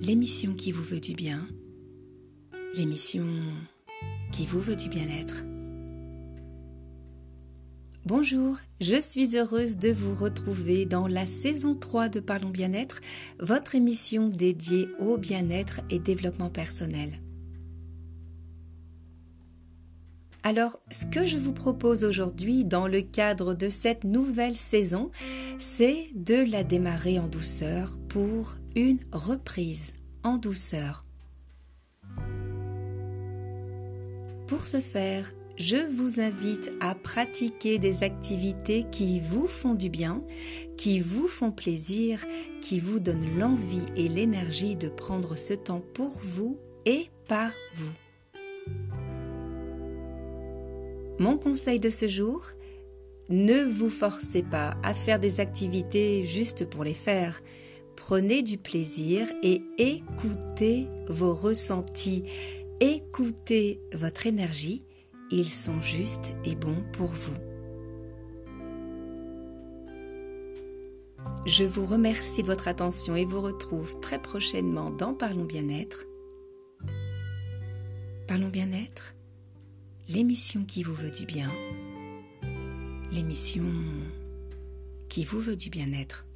l'émission qui vous veut du bien, l'émission qui vous veut du bien-être. Bonjour, je suis heureuse de vous retrouver dans la saison 3 de Parlons Bien-être, votre émission dédiée au bien-être et développement personnel. Alors, ce que je vous propose aujourd'hui dans le cadre de cette nouvelle saison, c'est de la démarrer en douceur pour une reprise en douceur. Pour ce faire, je vous invite à pratiquer des activités qui vous font du bien, qui vous font plaisir, qui vous donnent l'envie et l'énergie de prendre ce temps pour vous et par vous. Mon conseil de ce jour, ne vous forcez pas à faire des activités juste pour les faire. Prenez du plaisir et écoutez vos ressentis, écoutez votre énergie, ils sont justes et bons pour vous. Je vous remercie de votre attention et vous retrouve très prochainement dans Parlons bien-être. Parlons bien-être l'émission qui vous veut du bien, l'émission qui vous veut du bien-être.